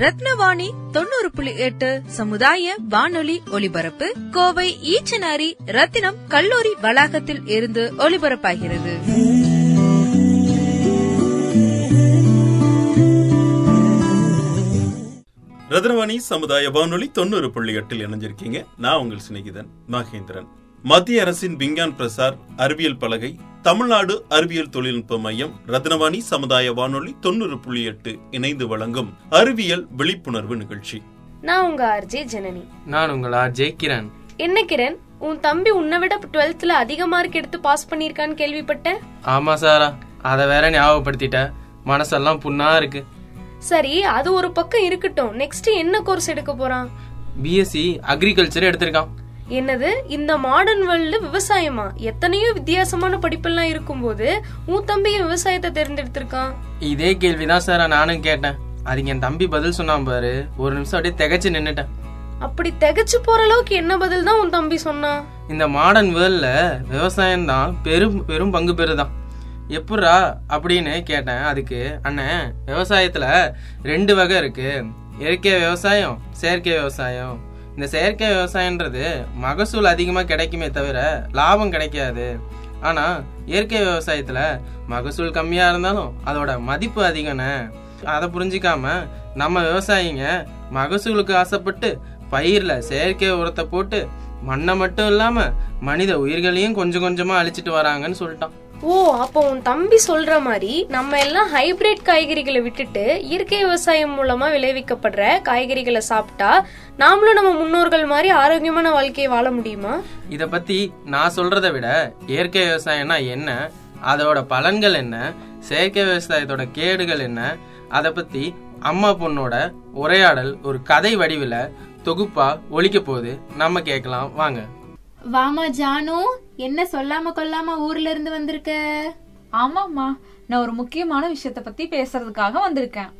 ரத்னவாணி தொண்ணூறு புள்ளி எட்டு சமுதாய வானொலி ஒலிபரப்பு. கோவை ஈச்சனாரி ரத்தினம் கல்லூரி வளாகத்தில் இருந்து ஒலிபரப்பாகிறது. ரத்னவாணி சமுதாய வானொலி தொண்ணூறு புள்ளி எட்டில் இணைஞ்சிருக்கீங்க. நான் உங்கள் சிநேகிதன் மகேந்திரன். மத்திய அரசின் விஞ்ஞான் பிரசார் அறிவியல் பலகை தமிழ்நாடு அறிவியல் தொழில்நுட்ப மையம் ரத்னவாணி சமுதாய வானொலி தொண்ணூறு புள்ளி எட்டு இணைந்து வழங்கும் அறிவியல் விழிப்புணர்வு நிகழ்ச்சி. நான் உங்க ஆர்ஜே ஜனனி. நான் உங்கள் ஆர்ஜே கிரண். என்ன கிரண் உன் தம்பி உன்னை விட டுவெல்த்ல அதிக மார்க் எடுத்து பாஸ் பண்ணிருக்கான்னு கேள்விப்பட்டேன். ஆமா சாரா அதை வேற ஞாபகப்படுத்திட்ட. மனசெல்லாம் புண்ணா இருக்கு. சரி அது ஒரு பக்கம் இருக்கட்டும். நெக்ஸ்ட் என்ன கோர்ஸ் எடுக்க போறான்? பிஎஸ்சி அக்ரிகல்ச்சர் எடுத்திருக்கான். என்னது? இந்த மாடர்ன் வேர்ல்டு விவசாயமா? எத்தனையோ வித்தியாசமான படிப்பெல்லாம் இருக்கும்போது உன் தம்பி ஏன் விவசாயத்தை தேர்ந்தெடுத்திருக்கான். இதே கேள்விதான் சாரா நானும் கேட்டேன். அதுக்கு என் தம்பி பதில் சொன்னான் பாரு. ஒரு நிமிஷம் அப்படியே திகைச்சு நின்னுட்டேன். அப்படி திகைச்சு போற அளவுக்கு என்ன பதில் தான் உன் தம்பி சொன்னான்? இந்த மாடர்ன் வேர்ல்ட்ல விவசாயம் தான் பெரும் பெரும் பங்கு பெறுதான். எப்பட்றா அப்படின்னு கேட்டேன். அதுக்கு அண்ணன் விவசாயத்துல ரெண்டு வகை இருக்கு. இயற்கை விவசாயம் செயற்கை விவசாயம். இந்த செயற்கை விவசாயன்றது மகசூல் அதிகமாக கிடைக்குமே தவிர லாபம் கிடைக்காது. ஆனால் இயற்கை விவசாயத்தில் மகசூல் கம்மியாக இருந்தாலும் அதோட மதிப்பு அதிகம்னே அதை புரிஞ்சிக்காம நம்ம விவசாயிங்க மகசூலுக்கு ஆசைப்பட்டு பயிரில் செயற்கை உரத்தை போட்டு மண்ணை மட்டும் இல்லாமல் மனித உயிர்களையும் கொஞ்சம் கொஞ்சமாக அழிச்சிட்டு வராங்கன்னு சொல்லிட்டான் ஓ அப்போ உன் தம்பி சொல்ற மாதிரி நம்ம எல்லாம் ஹைபிரிட் காய்கறிகளை விட்டுட்டு இயற்கை விவசாயம் மூலமா விளைவிக்கப்படுற காய்கறிகளை சாப்பிட்டா நாமளும் நம்ம முன்னோர்கள் மாதிரி ஆரோக்கியமான வாழ்க்கையை வாழ முடியுமா? இத பத்தி நான் சொல்றதை விட இயற்கை விவசாயம்னா என்ன அதோட பலன்கள் என்ன செயற்கை விவசாயத்தோட கேடுகள் என்ன அதை பத்தி அம்மா பொண்ணோட உரையாடல் ஒரு கதை வடிவில் தொகுப்பா ஒழிக்க போகுது. நம்ம கேட்கலாம். வாங்க. வாமா ஜானு என்ன சொல்லாம கொல்லாம ஊர்ல இருந்து வந்திருக்க? ஆமாம்மா நான் ஒரு முக்கியமான விஷயத்த பத்தி பேசுறதுக்காக வந்திருக்கேன்.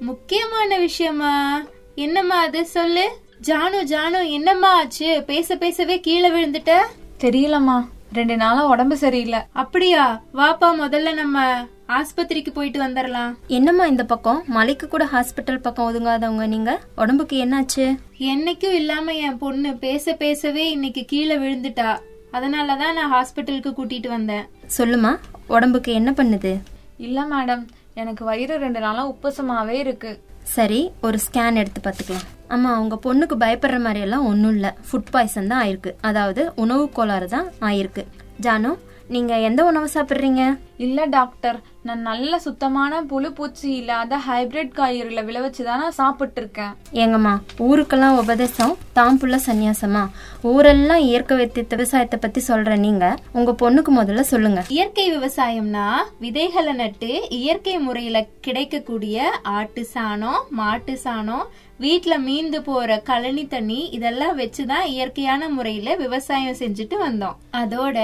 முக்கியமான விஷயமா? என்னம்மா அது? சொல்லு. ஜானு ஜானு என்னம்மா ஆச்சு? பேச பேசவே கீழே விழுந்துட்ட. தெரியலம்மா. ரெண்டு நாளா உடம்பு சரியில்லை. அப்படியா? வாப்பா முதல்ல நம்ம ஆஸ்பத்திரிக்கு போயிட்டு வந்துடலாம் என்னம்மா இந்த பக்கம்? மலைக்கு கூட ஹாஸ்பிட்டல் பக்கம் ஒதுங்காதவங்க நீங்க? உடம்புக்கு என்னாச்சு? என்னைக்கும் இல்லாம என் பொண்ணு பேச பேசவே இன்னைக்கு கீழே விழுந்துட்டா. அதனாலதான் நான் ஹாஸ்பிட்டலுக்கு கூட்டிட்டு வந்தேன். சொல்லுமா உடம்புக்கு என்ன பண்ணுது? இல்ல மேடம் எனக்கு வயிறு ரெண்டு நாளா உப்பசமாவே இருக்கு. சரி ஒரு ஸ்கேன் எடுத்து பார்த்துக்கலாம். ஆமாம் அவங்க பொண்ணுக்கு பயப்படுற மாதிரியெல்லாம் ஒன்றும் இல்லை. ஃபுட் பாய்சன் தான் ஆயிருக்கு. அதாவது உணவு கோளாறு தான் ஆயிருக்கு. ஜானு நீங்கள் எந்த உணவு சாப்பிட்றீங்க? இல்லை டாக்டர் நான் நல்ல சுத்தமான புழு பூச்சி இல்லாத ஹைபிரிட் காய்கறிகளை விளைவிச்சு தான் நான் சாப்பிட்டு இருக்கேன் ஏங்கம்மா ஊருக்கெல்லாம் உபதேசம் தாம் புள்ள சந்நியாசமா? ஊரெல்லாம் இயற்கை வைத்திய விவசாயத்தை பத்தி சொல்ற நீங்க உங்க பொண்ணுக்கு முதல்ல சொல்லுங்க. இயற்கை விவசாயம்னா விதைகளை நட்டு இயற்கை முறையில கிடைக்கக்கூடிய ஆட்டு சாணம் மாட்டு சாணம் வீட்ல மீந்து போற கழனி தண்ணி இதெல்லாம் வச்சுதான் இயற்கையான முறையில விவசாயம் செஞ்சுட்டு வந்தோம். அதோட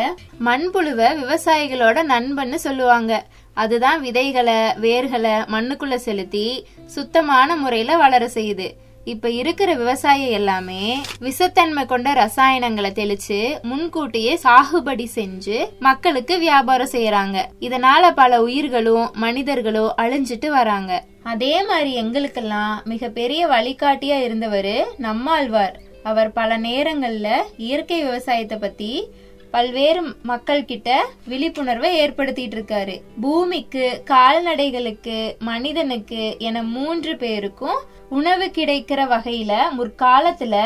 மண்புழுவை விவசாயிகளோட நண்பன்னு சொல்லுவாங்க. அதுதான் விதைகளை வேர்களை மண்ணுக்குள்ள செலுத்தி சுத்தமான முறையில வளர செய்யுது. இப்ப இருக்கிற விவசாயம் எல்லாமே விஷத்தன்மை கொண்ட ரசாயனங்களை தெளிச்சு முன்கூட்டியே சாகுபடி செஞ்சு மக்களுக்கு வியாபாரம் செய்யறாங்க. இதனால பல உயிர்களும் மனிதர்களும் அழிஞ்சிட்டு வராங்க. அதே மாதிரி எங்களுக்கெல்லாம் மிகப்பெரிய வழிகாட்டியா இருந்தவர் நம்மாழ்வார். அவர் பல நேரங்கள்ல இயற்கை விவசாயத்தை பத்தி பல்வேறு மக்கள் கிட்ட விழிப்புணர்வை ஏற்படுத்திட்டு இருக்காரு பூமிக்கு கால்நடைகளுக்கு மனிதனுக்கு என மூன்று பேருக்கும் உணவு கிடைக்கிற வகையில முற்காலத்துல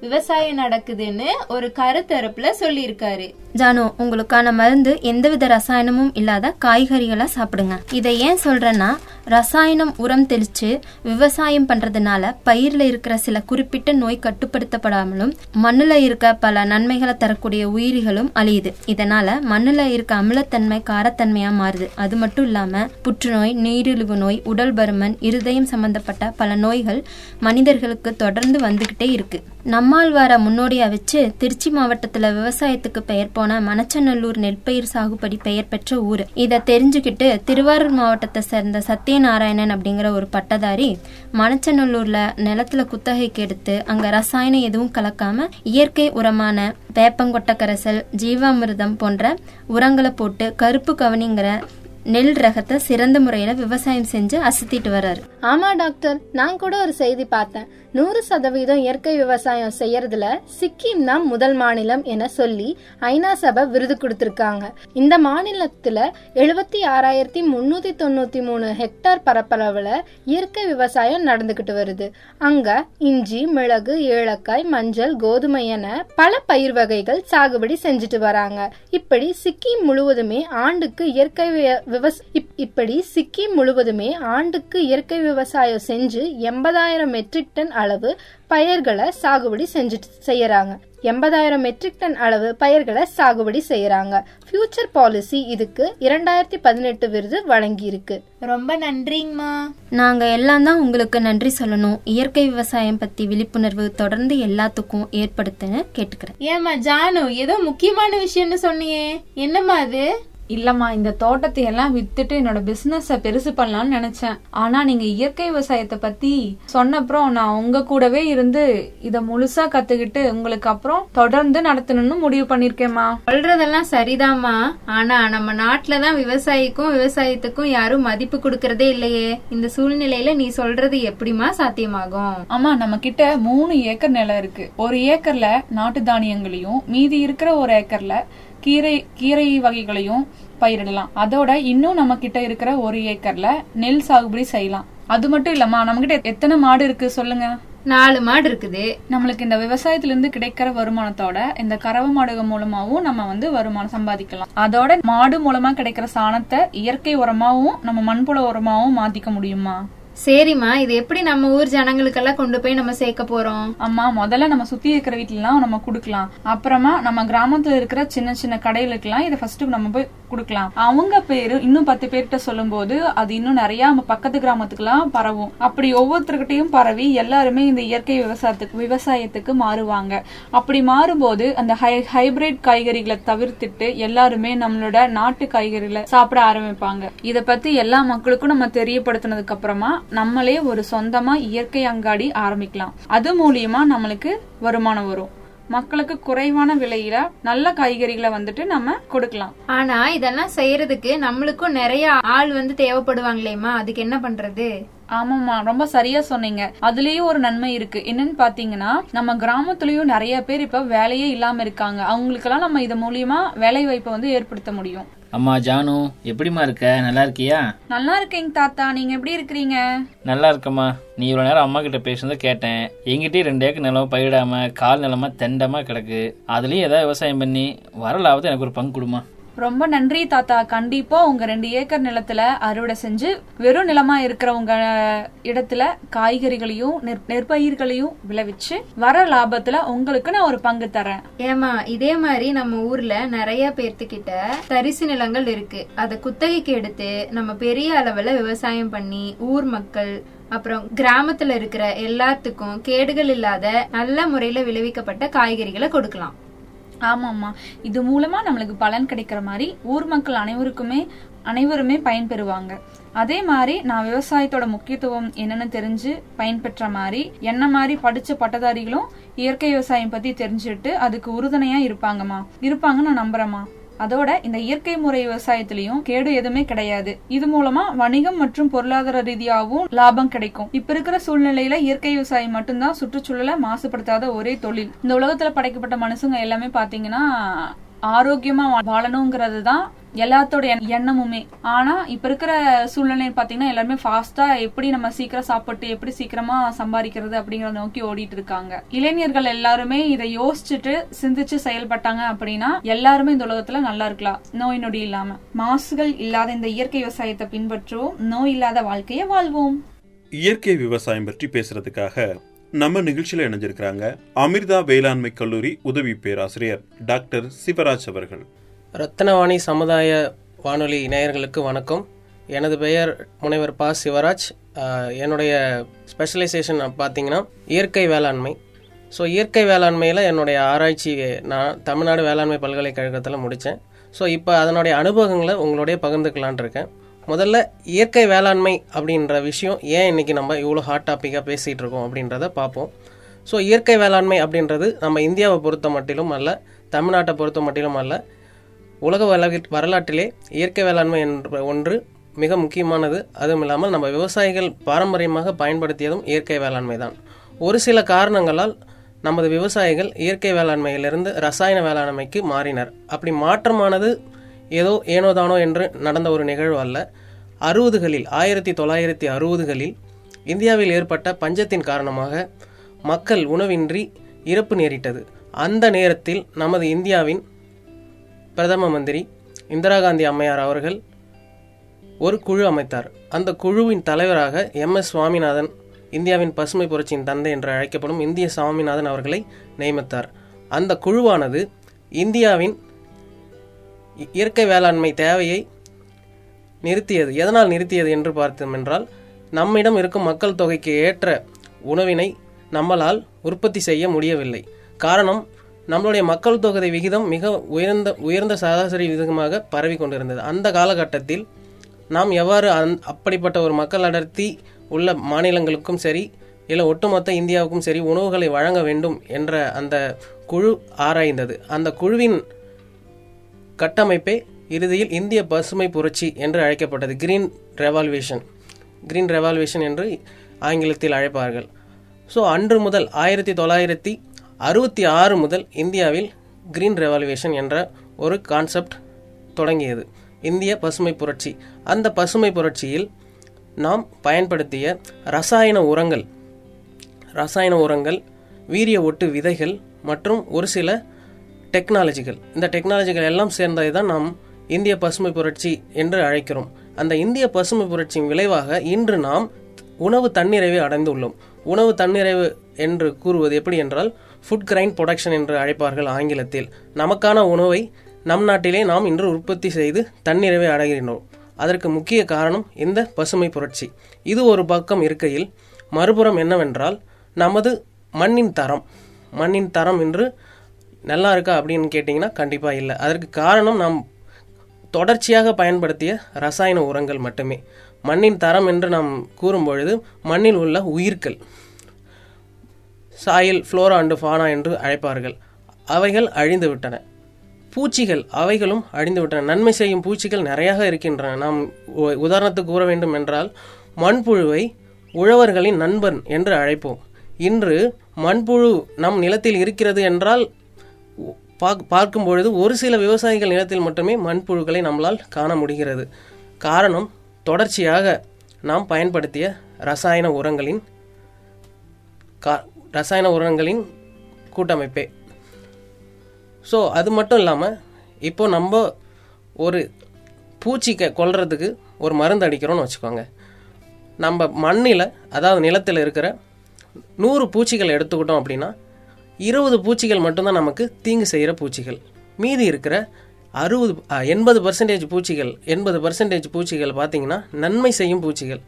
விவசாயம் நடக்குதுன்னு ஒரு கருத்தரப்புல சொல்லியிருக்காரு. ஜானு உங்களுக்கான மருந்து எந்தவித ரசாயனமும் இல்லாத காய்கறிகளை சாப்பிடுங்க. இதை ஏன் சொல்றேன்னா ரசாயனம் உரம் தெளிச்சு விவசாயம் பண்றதுனால பயிரில் இருக்கிற சில குறிப்பிட்ட நோய் கட்டுப்படுத்தப்படாமலும் மண்ணுல இருக்க பல நன்மைகளை தரக்கூடிய உயிரிகளும் அழியுது. இதனால மண்ணுல இருக்க அமிலத்தன்மை காரத்தன்மையா மாறுது. அது மட்டும் இல்லாம புற்றுநோய் நீரிழிவு நோய் உடல் பருமன் இருதயம் சம்பந்தப்பட்ட பல நோய்கள் மனிதர்களுக்கு தொடர்ந்து வந்துகிட்டே இருக்கு. நம்மாழ்வார முன்னோடியா வச்சு திருச்சி மாவட்டத்துல விவசாயத்துக்கு பெயர் போன மணச்சநல்லூர் நெற்பயிர் சாகுபடி பெயர் பெற்ற ஊர். இதை தெரிஞ்சுக்கிட்டு திருவாரூர் மாவட்டத்தை சேர்ந்த சத்யநாராயணன் அப்படிங்கிற ஒரு பட்டதாரி மணச்சநல்லூர்ல நிலத்துல குத்தகைக்கு எடுத்து அங்க ரசாயனம் எதுவும் கலக்காம இயற்கை உரமான வேப்பங்கொட்டை கரைசல் ஜீவாமிர்தம் போன்ற உரங்களை போட்டு கருப்பு கவனிங்கிற நெல் ரகத்தை சிறந்த முறையில விவசாயம் செஞ்சு அசத்திட்டு வர்றாரு. ஆமா டாக்டர். நான் கூட ஒரு செய்தி பார்த்தேன். நூறு சதவீதம் இயற்கை விவசாயம் செய்யறதுல சிக்கிம் தான் முதல் மாநிலம் என சொல்லி ஐநா சபை விருது கொடுத்திருக்காங்க. இந்த மாநிலத்துல எழுபத்தி ஆறாயிரத்தி முன்னூத்தி தொண்ணூத்தி மூணு ஹெக்டார் பரப்பளவுல இயற்கை விவசாயம் நடந்துகிட்டு வருது. அங்க இஞ்சி மிளகு ஏலக்காய் மஞ்சள் கோதுமை என பல பயிர் வகைகள் சாகுபடி செஞ்சுட்டு வராங்க. இப்படி சிக்கிம் முழுவதுமே ஆண்டுக்கு இயற்கை விவ- விவஸ் இப்- இப்படி சிக்கிம் முழுவதுமே ஆண்டுக்கு இயற்கை விவசாயம் செஞ்சு எண்பதாயிரம் மெட்ரிக் டன் அளவு பயிர்களை சாகுபடி செஞ்சுட்டு செய்யறாங்க. எண்பதாயிரம் மெட்ரிக் டன் அளவு பயிர்களை சாகுபடி செய்யறாங்க. ஃபியூச்சர் பாலிசி இதுக்கு இரண்டாயிரத்தி பதினெட்டு விருது வழங்கி இருக்கு ரொம்ப நன்றிங்கம்மா. நாங்க எல்லாம் தான் உங்களுக்கு நன்றி சொல்லணும். இயற்கை விவசாயம் பத்தி விழிப்புணர்வு தொடர்ந்து எல்லாத்துக்கும் ஏற்படுத்துன்னு கேட்டுக்கிறேன். ஏம்மா ஜானு ஏதோ முக்கியமான விஷயம்னு சொன்னியே. என்னம்மா அது? இல்லம்மா இந்த தோட்டத்தை எல்லாம் வித்துட்டு என்னோட பிசினஸ பெருசு பண்ணலாம்னு நினைச்சேன். ஆனா நீங்க இயற்கை விவசாயத்தை பத்தி சொன்னப்புறம் நான் உங்க கூடவே இருந்து இத முழுசா கத்துக்கிட்டு உங்களுக்கு அப்புறம் தொடர்ந்து நடத்தணும்னு முடிவு பண்ணிருக்கேம்மா. சொல்றதெல்லாம் சரிதாம்மா. ஆனா நம்ம நாட்டுல தான் விவசாயிக்கும் விவசாயத்துக்கும் யாரும் மதிப்பு கொடுக்கறதே இல்லையே. இந்த சூழ்நிலையில நீ சொல்றது எப்படிமா சாத்தியமாகும்? ஆமா நம்ம கிட்ட மூணு ஏக்கர் நிலம் இருக்கு. ஒரு ஏக்கர்ல நாட்டு தானியங்களையும் மீதி இருக்கிற ஒரு ஏக்கர்ல கீரை கீரை வகைகளையும் பயிரிடலாம். அதோட இன்னும் நம்ம கிட்ட இருக்கிற ஒரு ஏக்கர்ல நெல் சாகுபடி செய்யலாம். அது மட்டும் இல்லம்மா நம்ம கிட்ட எத்தனை மாடு இருக்கு சொல்லுங்க? நாலு மாடு இருக்குது. நம்மளுக்கு இந்த விவசாயத்துல இருந்து கிடைக்கிற வருமானத்தோட இந்த கறவை மாடுகள் மூலமாவும் நம்ம வந்து வருமானம் சம்பாதிக்கலாம். அதோட மாடு மூலமா கிடைக்கிற சாணத்தை இயற்கை உரமாவும் நம்ம மண்புல உரமாவும் மாத்திக்க முடியுமா? சரிம்மா இது எப்படி நம்ம ஊர் ஜனங்களுக்கெல்லாம் கொண்டு போய் நம்ம சேர்க்க போறோம்? அம்மா முதல்ல நம்ம சுத்தி இருக்கிற வீட்டுலாம் நம்ம குடுக்கலாம். அப்புறமா நம்ம கிராமத்துல இருக்கிற சின்ன சின்ன கடைகளுக்கெல்லாம் இதை ஃபர்ஸ்ட் நம்ம போய் குடுக்கலாம். அவங்க பேரு இன்னும் பத்து பேர்கிட்ட சொல்லும்போது அது இன்னும் நிறைய நம்ம பக்கத்து கிராமத்துக்குலாம் பரவும். அப்படி ஒவ்வொருத்தர்கிட்டயும் பரவி எல்லாருமே இந்த இயற்கை விவசாயத்துக்கு விவசாயத்துக்கு மாறுவாங்க. அப்படி மாறும்போது அந்த ஹை ஹைபிரிட் காய்கறிகளை தவிர்த்துட்டு எல்லாருமே நம்மளோட நாட்டு காய்கறிகளை சாப்பிட ஆரம்பிப்பாங்க. இத பத்தி எல்லா மக்களுக்கும் நம்ம தெரியப்படுத்தினதுக்கு அப்புறமா நம்மளே ஒரு சொந்தமா இயற்கை அங்காடி ஆரம்பிக்கலாம். அது மூலியமா நம்மளுக்கு வருமானம் வரும். மக்களுக்கு குறைவான விலையில நல்ல காய்கறிகளை வந்துட்டு நம்ம கொடுக்கலாம். ஆனா இதெல்லாம் செய்யறதுக்கு நம்மளுக்கும் நிறைய ஆள் வந்து தேவைப்படுவாங்களேம்மா. அதுக்கு என்ன பண்றது? ஆமாம்மா ரொம்ப சரியா சொன்னீங்க. அதுலயும் ஒரு நன்மை இருக்கு. என்னன்னு பாத்தீங்கன்னா நம்ம கிராமத்துலயும் நிறைய பேர் இப்ப வேலையே இல்லாம இருக்காங்க. அவங்களுக்கெல்லாம் நம்ம இது மூலியமா வேலை வாய்ப்பை வந்து ஏற்படுத்த முடியும். அம்மா ஜானு எப்படிம்மா இருக்க? நல்லா இருக்கியா? நல்லா இருக்கேங்க தாத்தா. நீங்க எப்படி இருக்கிறீங்க? நல்லா இருக்கம்மா. நீ இவ்வளோ நேரம் அம்மா கிட்ட பேசுனதை கேட்டேன். எங்கிட்டயும் ரெண்டு ஏக்கர் நிலம் பயிரிடாம கால் நிலமா தெண்டமா கிடக்கு. அதுலயும் ஏதாவது விவசாயம் பண்ணி வர லாபத்தை எனக்கு ஒரு பங்கு கொடுமா ரொம்ப நன்றி தாத்தா. கண்டிப்பா உங்க ரெண்டு ஏக்கர் நிலத்துல அறுவடை செஞ்சு வெறும் நிலமா இருக்கிற உங்க இடத்துல காய்கறிகளையும் நெற்- நெற்பயிர்களையும் விளைவிச்சு வர லாபத்துல உங்களுக்கு நான் ஒரு பங்கு தரேன். ஏமா இதே மாதிரி நம்ம ஊர்ல நிறைய பேர்த்துக்கிட்ட தரிசு நிலங்கள் இருக்கு. அத குத்தகைக்கு எடுத்து நம்ம பெரிய அளவுல விவசாயம் பண்ணி ஊர் மக்கள் அப்புறம் கிராமத்துல இருக்கிற எல்லாத்துக்கும் கேடுகள் இல்லாத நல்ல முறையில விளைவிக்கப்பட்ட காய்கறிகளை கொடுக்கலாம். ஆமாம்மா. இது மூலமா நம்மளுக்கு பலன் கிடைக்கிற மாதிரி ஊர் மக்கள் அனைவருக்குமே அனைவருமே பயன்பெறுவாங்க அதே மாதிரி நான் விவசாயத்தோட முக்கியத்துவம் என்னன்னு தெரிஞ்சு பயன்பெற்ற மாதிரி என்ன மாதிரி படிச்ச பட்டதாரிகளும் இயற்கை விவசாயம் பத்தி தெரிஞ்சுட்டு அதுக்கு உறுதுணையா இருப்பாங்கம்மா. இருப்பாங்கன்னு நான் நம்புறேம்மா. அதோட இந்த இயற்கை முறை விவசாயத்திலயும் கேடு எதுவுமே கிடையாது. இது மூலமா வணிகம் மற்றும் பொருளாதார ரீதியாகவும் லாபம் கிடைக்கும். இப்ப இருக்கிற சூழ்நிலையில இயற்கை விவசாயம் மட்டும்தான் சுற்றுச்சூழலை மாசுபடுத்தாத ஒரே தொழில். இந்த உலகத்துல படைக்கப்பட்ட மனுஷங்க எல்லாமே பாத்தீங்கன்னா ஆரோக்கியமா வா- வாழணுங்கிறது தான் எல்லாத்தோட எண்ணமுமே. ஆனா இப்ப இருக்கிற சூழ்நிலைன்னு பாத்தீங்கன்னா எல்லாருமே ஃபாஸ்டா எப்படி நம்ம சீக்கிரம் சாப்பிட்டு எப்படி சீக்கிரமா சம்பாதிக்கிறது அப்படிங்கறத நோக்கி ஓடிட்டு இருக்காங்க. இளைஞர்கள் எல்லாருமே இதை யோசிச்சுட்டு சிந்திச்சு செயல்பட்டாங்க அப்படின்னா எல்லாருமே இந்த உலகத்துல நல்லா இருக்கலாம். நோய் நொடி இல்லாம. மாசுகள் இல்லாத இந்த இயற்கை விவசாயத்தை பின்பற்றுவோம். நோய் இல்லாத வாழ்க்கையை வாழ்வோம். இயற்கை விவசாயம் பற்றி பேசுறதுக்காக நம்ம நிகழ்ச்சியில் இணைஞ்சிருக்கிறாங்க அமிர்தா வேளாண்மை கல்லூரி உதவி பேராசிரியர் டாக்டர் சிவராஜ் அவர்கள். ரத்னவாணி சமுதாய வானொலி இணையர்களுக்கு வணக்கம். எனது பெயர் முனைவர் பா. சிவராஜ். என்னுடைய ஸ்பெஷலைசேஷன் பார்த்தீங்கன்னா இயற்கை வேளாண்மை. ஸோ இயற்கை வேளாண்மையில் என்னுடைய ஆராய்ச்சி நான் தமிழ்நாடு வேளாண்மை பல்கலைக்கழகத்தில் முடித்தேன் ஸோ இப்போ அதனுடைய அனுபவங்களை உங்களுடைய பகிர்ந்துக்கலான் இருக்கேன். முதல்ல இயற்கை வேளாண்மை அப்படின்ற விஷயம் ஏன் இன்னைக்கு நம்ம இவ்வளோ ஹாட் டாப்பிக்காக பேசிகிட்டு இருக்கோம் அப்படின்றத பார்ப்போம். ஸோ இயற்கை வேளாண்மை அப்படின்றது நம்ம இந்தியாவை பொறுத்த மட்டிலும் அல்ல தமிழ்நாட்டை பொறுத்த மட்டிலும் அல்ல உலக வரலாற்றிலே இயற்கை வேளாண்மை என்ற ஒன்று மிக முக்கியமானது. அதுவும் இல்லாமல் நம்ம விவசாயிகள் பாரம்பரியமாக பயன்படுத்தியதும் இயற்கை வேளாண்மை தான். ஒரு சில காரணங்களால் நமது விவசாயிகள் இயற்கை வேளாண்மையிலிருந்து ரசாயன வேளாண்மைக்கு மாறினர். அப்படி மாற்றமானது ஏதோ ஏனோதானோ என்று நடந்த ஒரு நிகழ்வு அல்ல. அறுபதுகளில் ஆயிரத்தி தொள்ளாயிரத்தி அறுபதுகளில் இந்தியாவில் ஏற்பட்ட பஞ்சத்தின் காரணமாக மக்கள் உணவின்றி இறப்பு நேரிட்டது. அந்த நேரத்தில் நமது இந்தியாவின் பிரதம மந்திரி இந்திரா காந்தி அம்மையார் அவர்கள் ஒரு குழு அமைத்தார். அந்த குழுவின் தலைவராக எம். எஸ். சுவாமிநாதன் இந்தியாவின் பசுமை புரட்சியின் தந்தை என்று அழைக்கப்படும் இந்திய சுவாமிநாதன் அவர்களை நியமித்தார். அந்த குழுவானது இந்தியாவின் இயற்கை வேளாண்மை தேவையை நிறுத்தியது. எதனால் நிறுத்தியது என்று பார்த்தோம் என்றால் நம்மிடம் இருக்கும் மக்கள் தொகைக்கு ஏற்ற உணவினை நம்மளால் உற்பத்தி செய்ய முடியவில்லை. காரணம் நம்மளுடைய மக்கள் தொகை விகிதம் மிக உயர்ந்த உயர்ந்த சராசரி விகிதமாக பரவி கொண்டிருந்தது. அந்த காலகட்டத்தில் நாம் எவ்வாறு அந் அப்படிப்பட்ட ஒரு மக்கள் அடர்த்தி உள்ள மாநிலங்களுக்கும் சரி இல்லை ஒட்டுமொத்த இந்தியாவுக்கும் சரி உணவுகளை வழங்க வேண்டும் என்ற அந்த குழு ஆராய்ந்தது. அந்த குழுவின் கட்டமைப்பே இறுதியில் இந்திய பசுமை புரட்சி என்று அழைக்கப்பட்டது. கிரீன் ரெவால்வேஷன் கிரீன் ரெவால்வேஷன் என்று ஆங்கிலத்தில் அழைப்பார்கள். ஸோ அன்று முதல் ஆயிரத்தி தொள்ளாயிரத்தி அறுபத்தி ஆறு முதல் இந்தியாவில் கிரீன் ரெவால்வேஷன் என்ற ஒரு கான்செப்ட் தொடங்கியது. இந்திய பசுமை புரட்சி. அந்த பசுமை புரட்சியில் நாம் பயன்படுத்திய ரசாயன உரங்கள் ரசாயன உரங்கள் வீரிய ஒட்டு விதைகள் மற்றும் ஒரு சில டெக்னாலஜிகள் இந்த டெக்னாலஜிகள் எல்லாம் சேர்ந்ததை தான் நாம் இந்திய பசுமை புரட்சி என்று அழைக்கிறோம். அந்த இந்திய பசுமை புரட்சியின் விளைவாக இன்று நாம் உணவு தன்னிறைவை அடைந்துள்ளோம். உணவு தன்னிறைவு என்று கூறுவது எப்படி என்றால் ஃபுட் கிரைன் ப்ரொடக்ஷன் என்று அழைப்பார்கள் ஆங்கிலத்தில். நமக்கான உணவை நம் நாட்டிலே நாம் இன்று உற்பத்தி செய்து தன்னிறைவை அடைகிறோம் அதற்கு முக்கிய காரணம் இந்த பசுமை புரட்சி. இது ஒரு பக்கம் இருக்கையில் மறுபுறம் என்னவென்றால் நமது மண்ணின் தரம். மண்ணின் தரம் என்று நல்லா இருக்கா அப்படின்னு கேட்டிங்கன்னா கண்டிப்பாக இல்லை. அதற்கு காரணம் நாம் தொடர்ச்சியாக பயன்படுத்திய ரசாயன உரங்கள் மட்டுமே. மண்ணின் தரம் என்று நாம் கூறும்பொழுது மண்ணில் உள்ள உயிர்கள் சாயில் ஃப்ளோரா அண்டு ஃபானா என்று அழைப்பார்கள். அவைகள் அழிந்துவிட்டன. பூச்சிகள் அவைகளும் அழிந்துவிட்டன. நன்மை செய்யும் பூச்சிகள் நிறையாக இருக்கின்றன. நாம் உ- உதாரணத்துக்கு கூற வேண்டும் என்றால் மண்புழுவை உழவர்களின் நண்பன் என்று அழைப்போம். இன்று மண்புழு நம் நிலத்தில் இருக்கிறது என்றால் பார்க்கும் பொழுது ஒரு சில விவசாயிகள் நிலத்தில் மட்டுமே மண்புழுக்களை நம்மளால் காண முடிகிறது. காரணம் தொடர்ச்சியாக நாம் பயன்படுத்திய ரசாயன உரங்களின் கா ரசாயன உரங்களின் கூட்டமைப்பே. ஸோ அது மட்டும் இல்லாமல் இப்போ நம்ம ஒரு பூச்சிக்கை கொல்றதுக்கு ஒரு மருந்து அடிக்கிறோம்னு வச்சுக்கோங்க. நம்ம மண்ணில் அதாவது நிலத்தில் இருக்கிற நூறு பூச்சிகள் எடுத்துக்கிட்டோம் அப்படின்னா இருபது பூச்சிகள் மட்டும்தான் நமக்கு தீங்கு செய்கிற பூச்சிகள். மீதி இருக்கிற அறுபது எண்பது பர்சன்டேஜ் பூச்சிகள் எண்பது பர்சன்டேஜ் பூச்சிகள் பார்த்தீங்கன்னா நன்மை செய்யும் பூச்சிகள்.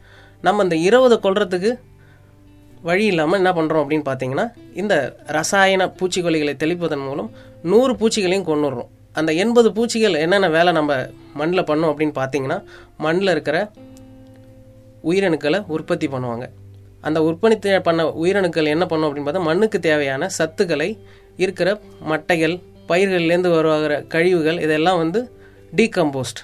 நம்ம இந்த இருபதை கொள்றதுக்கு வழி இல்லாமல் என்ன பண்ணுறோம் அப்படின்னு பார்த்தீங்கன்னா இந்த ரசாயன பூச்சிக்கொல்லிகளை தெளிப்பதன் மூலம் நூறு பூச்சிகளையும் கொண்டுடுறோம் அந்த எண்பது பூச்சிகள் என்னென்ன வேலை நம்ம மண்ணில் பண்ணோம் அப்படின்னு பார்த்தீங்கன்னா மண்ணில் இருக்கிற உயிரணுக்களை உற்பத்தி பண்ணுவாங்க. அந்த உற்பத்தி பண்ண உயிரணுக்கள் என்ன பண்ணும் அப்படின்னு பார்த்தா மண்ணுக்கு தேவையான சத்துக்களை இருக்கிற மட்டைகள் பயிர்கள்லேருந்து வருவாகிற கழிவுகள் இதெல்லாம் வந்து டீகம்போஸ்ட்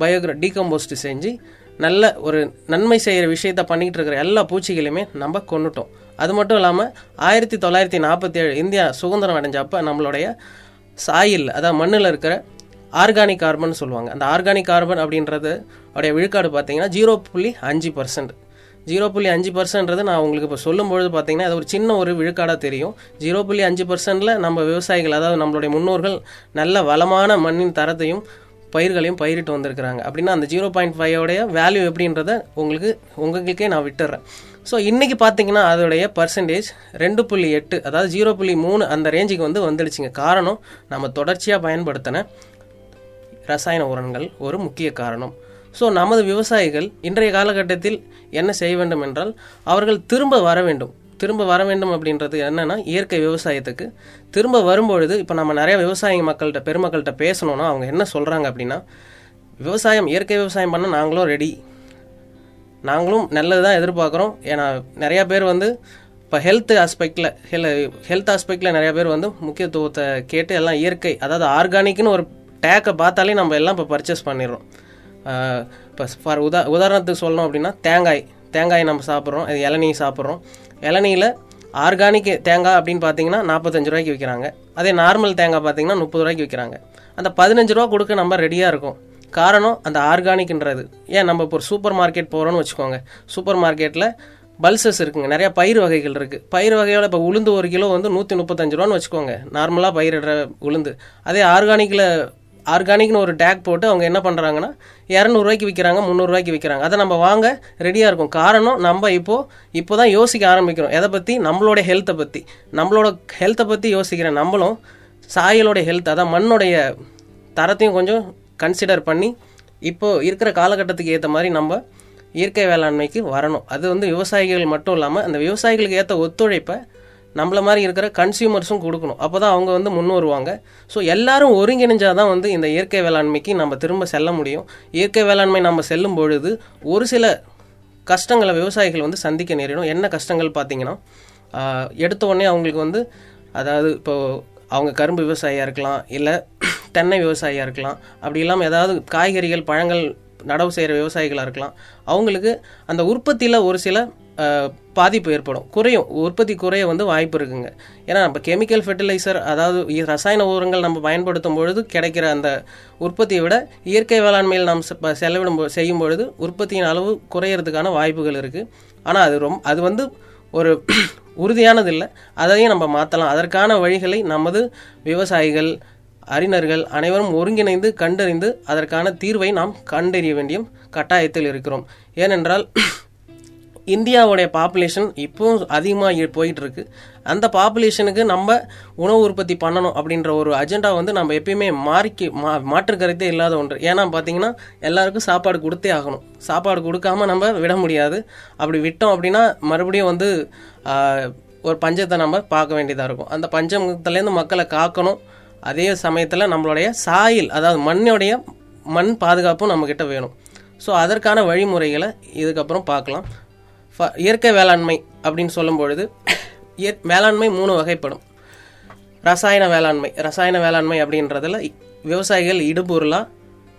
பயோகிர டீகம்போஸ்ட் செஞ்சு நல்ல ஒரு நன்மை செய்கிற விஷயத்த பண்ணிக்கிட்டு இருக்கிற எல்லா பூச்சிகளையுமே நம்ம கொண்டுட்டோம் அது மட்டும் இல்லாமல் ஆயிரத்தி தொள்ளாயிரத்தி நாற்பத்தி ஏழு இந்தியா சுதந்திரம் அடைஞ்சப்ப நம்மளுடைய சாயில் அதாவது மண்ணில் இருக்கிற ஆர்கானிக் கார்பன் சொல்லுவாங்க. அந்த ஆர்கானிக் கார்பன் அப்படின்றது உடைய விழுக்காடு பார்த்தீங்கன்னா ஜீரோ புள்ளி அஞ்சு பர்சன்ட். ஜீரோ புள்ளி அஞ்சு பர்சன்ட்றது நான் உங்களுக்கு இப்போ சொல்லும்பொழுது பார்த்தீங்கன்னா அது ஒரு சின்ன ஒரு விழுக்காடாக தெரியும். ஜீரோ புள்ளி அஞ்சு பர்சன்டில் நம்ம விவசாயிகள் அதாவது நம்மளுடைய முன்னோர்கள் நல்ல வளமான மண்ணின் தரத்தையும் பயிர்களையும் பயிரிட்டு வந்திருக்கிறாங்க. அப்படின்னா அந்த ஜீரோ பாயிண்ட் ஃபைவோடைய வேல்யூ எப்படின்றத உங்களுக்கு உங்களுக்கே நான் விட்டுறேன். ஸோ இன்றைக்கி பார்த்தீங்கன்னா அதோடைய பர்சன்டேஜ் ரெண்டு புள்ளி எட்டு அதாவது ஜீரோ புள்ளி மூணு அந்த ரேஞ்சுக்கு வந்து வந்துடுச்சுங்க. காரணம் நம்ம தொடர்ச்சியாக பயன்படுத்தின ரசாயன உரங்கள் ஒரு முக்கிய காரணம். ஸோ நமது விவசாயிகள் இன்றைய காலகட்டத்தில் என்ன செய்ய வேண்டும் என்றால் அவர்கள் திரும்ப வர வேண்டும். திரும்ப வர வேண்டும் அப்படின்றது என்னன்னா இயற்கை விவசாயத்துக்கு. திரும்ப வரும்பொழுது இப்போ நம்ம நிறைய விவசாய மக்கள்கிட்ட பெருமக்கள்கிட்ட பேசணும்னா அவங்க என்ன சொல்கிறாங்க அப்படின்னா விவசாயம் இயற்கை விவசாயம் பண்ண நாங்களும் ரெடி நாங்களும் நல்லது தான் எதிர்பார்க்குறோம். ஏன்னா நிறையா பேர் வந்து இப்போ ஹெல்த் ஆஸ்பெக்டில் ஹெல் ஹெல்த் ஆஸ்பெக்டில் நிறையா பேர் வந்து முக்கியத்துவத்தை கேட்டு எல்லாம் இயற்கை அதாவது ஆர்கானிக்னு ஒரு டேக்கை பார்த்தாலே நம்ம எல்லாம் இப்போ பர்ச்சேஸ் பண்ணிடுறோம். இப்போ ஃபார் உதா உதாரணத்துக்கு சொல்லணும் அப்படின்னா தேங்காய். தேங்காய் நம்ம சாப்பிட்றோம். அது இளநீ சாப்பிட்றோம். இளநீயில் ஆர்கானிக் தேங்காய் அப்படின்னு பார்த்தீங்கன்னா நாற்பத்தஞ்சு ரூபாய்க்கு விற்கிறாங்க அதே நார்மல் தேங்காய் பார்த்தீங்கன்னா முப்பது ரூபாய்க்கு விற்கிறாங்க அந்த பதினஞ்சு ரூபா கொடுக்க நம்ம ரெடியாக இருக்கும். காரணம் அந்த ஆர்கானிக்ன்றது ஏன் நம்ம இப்போ ஒரு சூப்பர் மார்க்கெட் போகிறோம்னு வச்சுக்கோங்க. சூப்பர் மார்க்கெட்டில் பல்சஸ் இருக்குங்க. நிறைய பயிர் வகைகள் இருக்குது பயிர் வகையோட இப்போ உளுந்து ஒரு கிலோ வந்து நூற்றி முப்பத்தஞ்சு ரூபான்னு வச்சுக்கோங்க. நார்மலாக பயிரிடுற உளுந்து. அதே ஆர்கானிக்கில் ஆர்கானிக்னு ஒரு டேக் போட்டு அவங்க என்ன பண்ணுறாங்கன்னா இரநூறுவாய்க்கு விற்கிறாங்க முந்நூறுரூவாய்க்கு விற்கிறாங்க அதை நம்ம வாங்க ரெடியாக இருக்கும். காரணம் நம்ம இப்போது இப்போ தான் யோசிக்க ஆரம்பிக்கிறோம். எதை பற்றி நம்மளோட ஹெல்த்தை பற்றி நம்மளோட ஹெல்த்தை பற்றி யோசிக்கிற நம்மளும் சாயலோட ஹெல்த் அதான் மண்ணுடைய தரத்தையும் கொஞ்சம் கன்சிடர் பண்ணி இப்போது இருக்கிற காலகட்டத்துக்கு ஏற்ற மாதிரி நம்ம இயற்கை வேளாண்மைக்கு வரணும். அது வந்து விவசாயிகள் மட்டும் இல்லாமல் அந்த விவசாயிகளுக்கு ஏற்ற ஒத்துழைப்பை நம்மள மாதிரி இருக்கிற கன்சியூமர்ஸும் கொடுக்கணும். அப்போ தான் அவங்க வந்து முன் வருவாங்க. ஸோ எல்லாரும் ஒருங்கிணைஞ்சால் தான் வந்து இந்த இயற்கை வேளாண்மைக்கு நம்ம திரும்ப செல்ல முடியும். இயற்கை வேளாண்மை நம்ம செல்லும் பொழுது ஒரு சில கஷ்டங்களை விவசாயிகள் வந்து சந்திக்க நேரிடும். என்ன கஷ்டங்கள் பார்த்தீங்கன்னா எடுத்த உடனே அவங்களுக்கு வந்து அதாவது இப்போது அவங்க கரும்பு விவசாயியாக இருக்கலாம் இல்லை தென்னை விவசாயியாக இருக்கலாம் அப்படி இல்லாமல் ஏதாவது காய்கறிகள் பழங்கள் நடவு செய்கிற விவசாயிகளாக இருக்கலாம். அவங்களுக்கு அந்த உற்பத்தியில் ஒரு சில பாதிப்பு ஏற்படும். குறையும். உற்பத்தி குறைய வந்து வாய்ப்பு இருக்குங்க. ஏன்னா நம்ம கெமிக்கல் ஃபெர்டிலைசர் அதாவது இ- ரசாயன உரங்கள் நம்ம பயன்படுத்தும் பொழுது கிடைக்கிற அந்த உற்பத்தியை விட இயற்கை வேளாண்மையில் நாம் செ- செலவிடும் செய்யும் பொழுது உற்பத்தியின் அளவு குறையிறதுக்கான வாய்ப்புகள் இருக்குது ஆனால் அது ரொம்ப அது வந்து ஒரு உறுதியானது இல்லை அதையும் நம்ம மாற்றலாம் அதற்கான வழிகளை நமது விவசாயிகள் அறிஞர்கள் அனைவரும் ஒருங்கிணைந்து கண்டறிந்து அதற்கான தீர்வை நாம் கண்டறிய வேண்டிய கட்டாயத்தில் இருக்கிறோம். ஏனென்றால் இந்தியாவுடைய பாப்புலேஷன் இப்போவும் அதிகமாக போயிட்டு இருக்கு அந்த பாப்புலேஷனுக்கு நம்ம உணவு உற்பத்தி பண்ணணும் அப்படின்ற ஒரு அஜெண்டா வந்து நம்ம எப்பயுமே மாறிக்கி மா மாற்று கருத்தே இல்லாத ஒன்று. ஏன்னா பார்த்தீங்கன்னா எல்லாருக்கும் சாப்பாடு கொடுத்தே ஆகணும். சாப்பாடு கொடுக்காம நம்ம விட முடியாது. அப்படி விட்டோம் அப்படின்னா மறுபடியும் வந்து ஒரு பஞ்சத்தை நம்ம பார்க்க வேண்டியதாக இருக்கும். அந்த பஞ்சத்துலேருந்து மக்களை காக்கணும். அதே சமயத்தில் நம்மளுடைய சாயில் அதாவது மண்ணுடைய மண் பாதுகாப்பும் நம்மக்கிட்ட வேணும். ஸோ அதற்கான வழிமுறைகளை இதுக்கப்புறம் பார்க்கலாம். ஃப- இயற்கை வேளாண்மை அப்படின்னு சொல்லும் பொழுது இயற் வேளாண்மை மூணு வகைப்படும். ரசாயன வேளாண்மை ரசாயன வேளாண்மை அப்படின்றதில் விவசாயிகள் இடுபொருளாக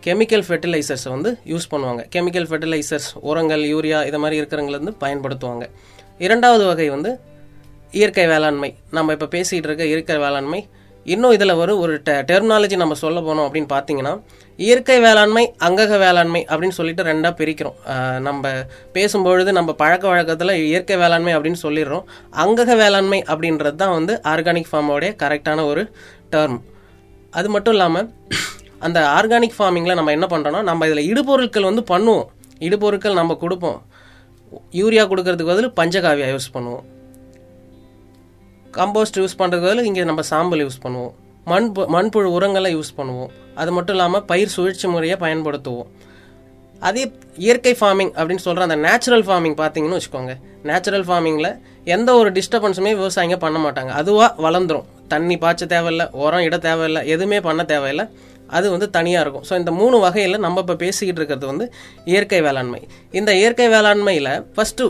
கெமிக்கல் ஃபெர்டிலைசர்ஸ் வந்து யூஸ் பண்ணுவாங்க. கெமிக்கல் ஃபெர்டிலைசர்ஸ் உரங்கள் யூரியா இது மாதிரி இருக்கிறவங்களை வந்து பயன்படுத்துவாங்க. இரண்டாவது வகை வந்து இயற்கை வேளாண்மை. நம்ம இப்போ பேசிகிட்டு இருக்க இயற்கை வேளாண்மை இன்னும் இதில் ஒரு ஒரு டெர்மினாலஜி நம்ம சொல்ல போனோம் அப்படின்னு பார்த்தீங்கன்னா இயற்கை வேளாண்மை அங்கக வேளாண்மை அப்படின்னு சொல்லிட்டு ரெண்டாக பிரிக்கிறோம். நம்ம பேசும்பொழுது நம்ம பழக்க வழக்கத்தில் இயற்கை வேளாண்மை அப்படின்னு சொல்லிடுறோம். அங்கக வேளாண்மை அப்படின்றது தான் வந்து ஆர்கானிக் ஃபார்மோடைய கரெக்டான ஒரு டேர்ம் அது மட்டும் இல்லாமல் அந்த ஆர்கானிக் ஃபார்மிங்கில் நம்ம என்ன பண்ணுறோன்னா நம்ம இதில் இடுபொருட்கள் வந்து பண்ணுவோம். இடுபொருட்கள் நம்ம கொடுப்போம். யூரியா கொடுக்கறதுக்கு பதில் பஞ்சகாவியா யூஸ் பண்ணுவோம். கம்போஸ்ட் யூஸ் பண்ணுறதுக்கு பதில் இங்கே நம்ம சாம்பல் யூஸ் பண்ணுவோம். மண் மண்புழு உரங்களை யூஸ் பண்ணுவோம். அது மட்டும் இல்லாமல் பயிர் சுழற்சி முறையை பயன்படுத்துவோம். அதே இயற்கை ஃபார்மிங் அப்படின்னு சொல்கிற அந்த நேச்சுரல் ஃபார்மிங் பார்த்தீங்கன்னு வச்சுக்கோங்க. நேச்சுரல் ஃபார்மிங்கில் எந்த ஒரு டிஸ்டர்பன்ஸுமே விவசாயிங்க பண்ண மாட்டாங்க. அதுவாக வளர்ந்துரும். தண்ணி பாய்ச்ச தேவையில்லை உரம் இட தேவையில்லை எதுவுமே பண்ண தேவையில்லை. அது வந்து தனியாக இருக்கும். ஸோ இந்த மூணு வகையில் நம்ம இப்போ பேசிக்கிட்டு இருக்கிறது வந்து இயற்கை வேளாண்மை. இந்த இயற்கை வேளாண்மையில் ஃபஸ்ட்டு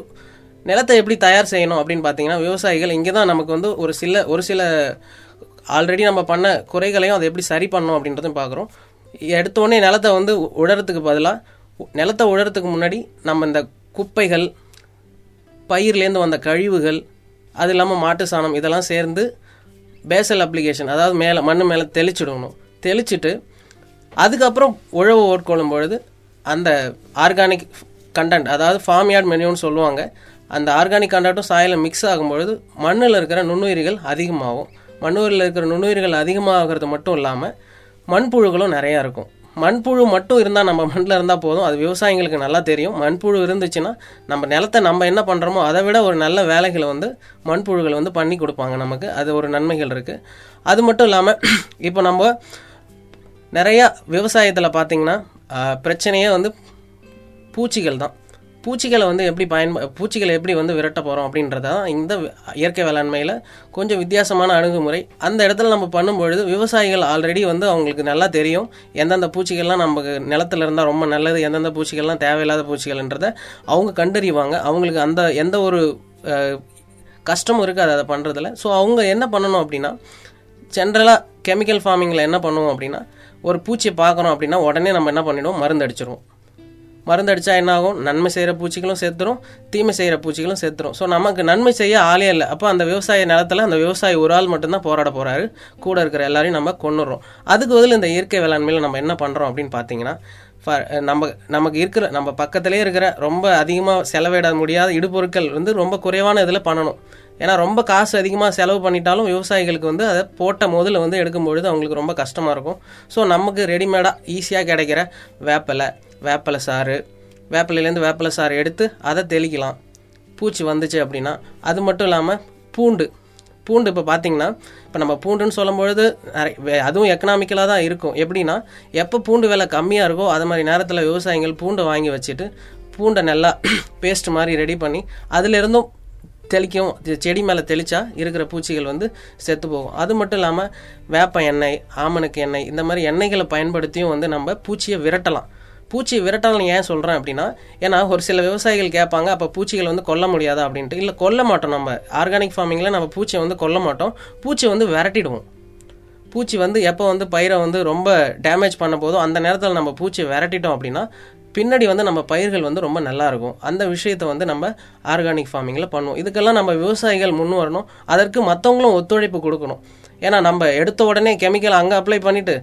நிலத்தை எப்படி தயார் செய்யணும் அப்படின்னு பார்த்தீங்கன்னா விவசாயிகள் இங்கே தான் நமக்கு வந்து ஒரு சில ஒரு சில ஆல்ரெடி நம்ம பண்ண குறைகளையும் அதை எப்படி சரி பண்ணணும் அப்படின்றதையும் பார்க்குறோம். எடுத்தோடனே நிலத்தை வந்து உழறதுக்கு பதிலாக நிலத்தை உழறதுக்கு முன்னாடி நம்ம இந்த குப்பைகள் பயிர்லேருந்து வந்த கழிவுகள் அது இல்லாமல் மாட்டு சாணம் இதெல்லாம் சேர்ந்து பேசல் அப்ளிகேஷன் அதாவது மேலே மண் மேலே தெளிச்சிடணும். தெளிச்சிட்டு அதுக்கப்புறம் உழவு ஓட்கொள்ளும் பொழுது அந்த ஆர்கானிக் கண்டென்ட் அதாவது ஃபார்ம் யார்ட் மெனுன்னு சொல்லுவாங்க அந்த ஆர்கானிக் கண்டென்ட்டும் சாயில மிக்ஸ் ஆகும்பொழுது மண்ணில் இருக்கிற நுண்ணுயிரிகள் அதிகமாகும். மண்ணுயிரில் இருக்கிற நுண்ணுயிர்கள் அதிகமாகிறது மட்டும் இல்லாமல் மண்புழுகளும் நிறையா இருக்கும். மண்புழு மட்டும் இருந்தால் நம்ம மண்ணில் இருந்தால் போதும். அது விவசாயிங்களுக்கு நல்லா தெரியும். மண்புழு இருந்துச்சுன்னா நம்ம நிலத்தை நம்ம என்ன பண்ணுறோமோ அதை விட ஒரு நல்ல வேலைகளை வந்து மண்புழுகளை வந்து பண்ணி கொடுப்பாங்க நமக்கு. அது ஒரு நன்மைகள் இருக்குது அது மட்டும் இல்லாமல் இப்போ நம்ம நிறையா விவசாயத்தில் பார்த்திங்கன்னா பிரச்சனையே வந்து பூச்சிகள் தான் பூச்சிகளை வந்து எப்படி பயன் பூச்சிகளை எப்படி வந்து விரட்ட போகிறோம் அப்படின்றத இந்த இயற்கை வேளாண்மையில் கொஞ்சம் வித்தியாசமான அணுகுமுறை. அந்த இடத்துல நம்ம பண்ணும்பொழுது விவசாயிகள் ஆல்ரெடி வந்து அவங்களுக்கு நல்லா தெரியும். எந்தெந்த பூச்சிகள்லாம் நமக்கு நிலத்துல இருந்தால் ரொம்ப நல்லது எந்தெந்த பூச்சிகள்லாம் தேவையில்லாத பூச்சிகள்ன்றதை அவங்க கண்டறிவாங்க. அவங்களுக்கு அந்த எந்த ஒரு கஷ்டமும் இருக்காது அதை பண்ணுறதுல ஸோ அவங்க என்ன பண்ணணும் அப்படின்னா ஜென்ரலாக கெமிக்கல் ஃபார்மிங்கில் என்ன பண்ணுவோம் அப்படின்னா ஒரு பூச்சியை பார்க்குறோம் அப்படின்னா உடனே நம்ம என்ன பண்ணிடுவோம்? மருந்து அடிச்சிருவோம். மருந்து அடித்தா என்ன ஆகும் நன்மை செய்கிற பூச்சிகளும் சேர்த்துரும் தீமை செய்கிற பூச்சிகளும் சேர்த்துரும் ஸோ நமக்கு நன்மை செய்ய ஆளே இல்லை. அப்போ அந்த விவசாய நிலத்தில் அந்த விவசாயி ஒரு ஆள் மட்டும்தான் போராட போகிறாரு கூட இருக்கிற எல்லாரையும் நம்ம கொண்டுடுறோம் அதுக்கு பதில் இந்த இயற்கை வேளாண்மையில் நம்ம என்ன பண்ணுறோம் அப்படின்னு பார்த்தீங்கன்னா for- நம்ம நமக்கு இருக்கிற நம்ம பக்கத்திலே இருக்கிற ரொம்ப அதிகமாக செலவிட முடியாத இடுபொருட்கள் வந்து ரொம்ப குறைவான இதில் பண்ணணும். ஏன்னா ரொம்ப காசு அதிகமாக செலவு பண்ணிட்டாலும் விவசாயிகளுக்கு வந்து அதை போட்ட முதல்ல வந்து எடுக்கும்பொழுது அவங்களுக்கு ரொம்ப கஷ்டமாக இருக்கும். ஸோ நமக்கு ரெடிமேடாக ஈஸியாக கிடைக்கிற வேப்பிலை வேப்பிலை சாறு வேப்பிலையிலேருந்து வேப்பிலை சாறு எடுத்து அதை தெளிக்கலாம். பூச்சி வந்துச்சு அப்படின்னா அது மட்டும் இல்லாமல் பூண்டு. பூண்டு இப்போ பார்த்தீங்கன்னா இப்போ நம்ம பூண்டுன்னு சொல்லும்பொழுது நிறைய வே- அதுவும் எக்கனாமிக்கலாக தான் இருக்கும். எப்படின்னா எப்போ பூண்டு விலை கம்மியாக இருக்கோ அது மாதிரி நேரத்தில் விவசாயிகள் பூண்டை வாங்கி வச்சுட்டு பூண்டை நல்லா பேஸ்ட் மாதிரி ரெடி பண்ணி அதிலிருந்தும் தெளிக்கும் செடி மேலே தெளிச்சா இருக்கிற பூச்சிகள் வந்து செத்து போகும். அது மட்டும் இல்லாமல் வேப்ப எண்ணெய் ஆமணக்கு எண்ணெய் இந்த மாதிரி எண்ணெய்களை பயன்படுத்தியும் வந்து நம்ம பூச்சியை விரட்டலாம். பூச்சி விரட்டலாம் ஏன் சொல்கிறேன் அப்படின்னா ஏன்னா ஒரு சில விவசாயிகள் கேட்பாங்க அப்போ பூச்சிகள் வந்து கொல்ல முடியாதா அப்படின்ட்டு. இல்லை கொல்ல மாட்டோம் நம்ம. ஆர்கானிக் ஃபார்மிங்கில் நம்ம பூச்சியை வந்து கொல்ல மாட்டோம். பூச்சி வந்து விரட்டிடுவோம். பூச்சி வந்து எப்போ வந்து பயிரை வந்து ரொம்ப டேமேஜ் பண்ண போதோ அந்த நேரத்தில் நம்ம பூச்சியை விரட்டிட்டோம் அப்படின்னா பின்னாடி வந்து நம்ம பயிர்கள் வந்து ரொம்ப நல்லா இருக்கும். அந்த விஷயத்தை வந்து நம்ம ஆர்கானிக் ஃபார்மிங்கில் பண்ணுவோம். இதுக்கெல்லாம் நம்ம விவசாயிகள் முன் வரணும். அதற்கு மற்றவங்களும் ஒத்துழைப்பு கொடுக்கணும். ஏன்னா நம்ம எடுத்த உடனே கெமிக்கல் அங்கே அப்ளை பண்ணிட்டு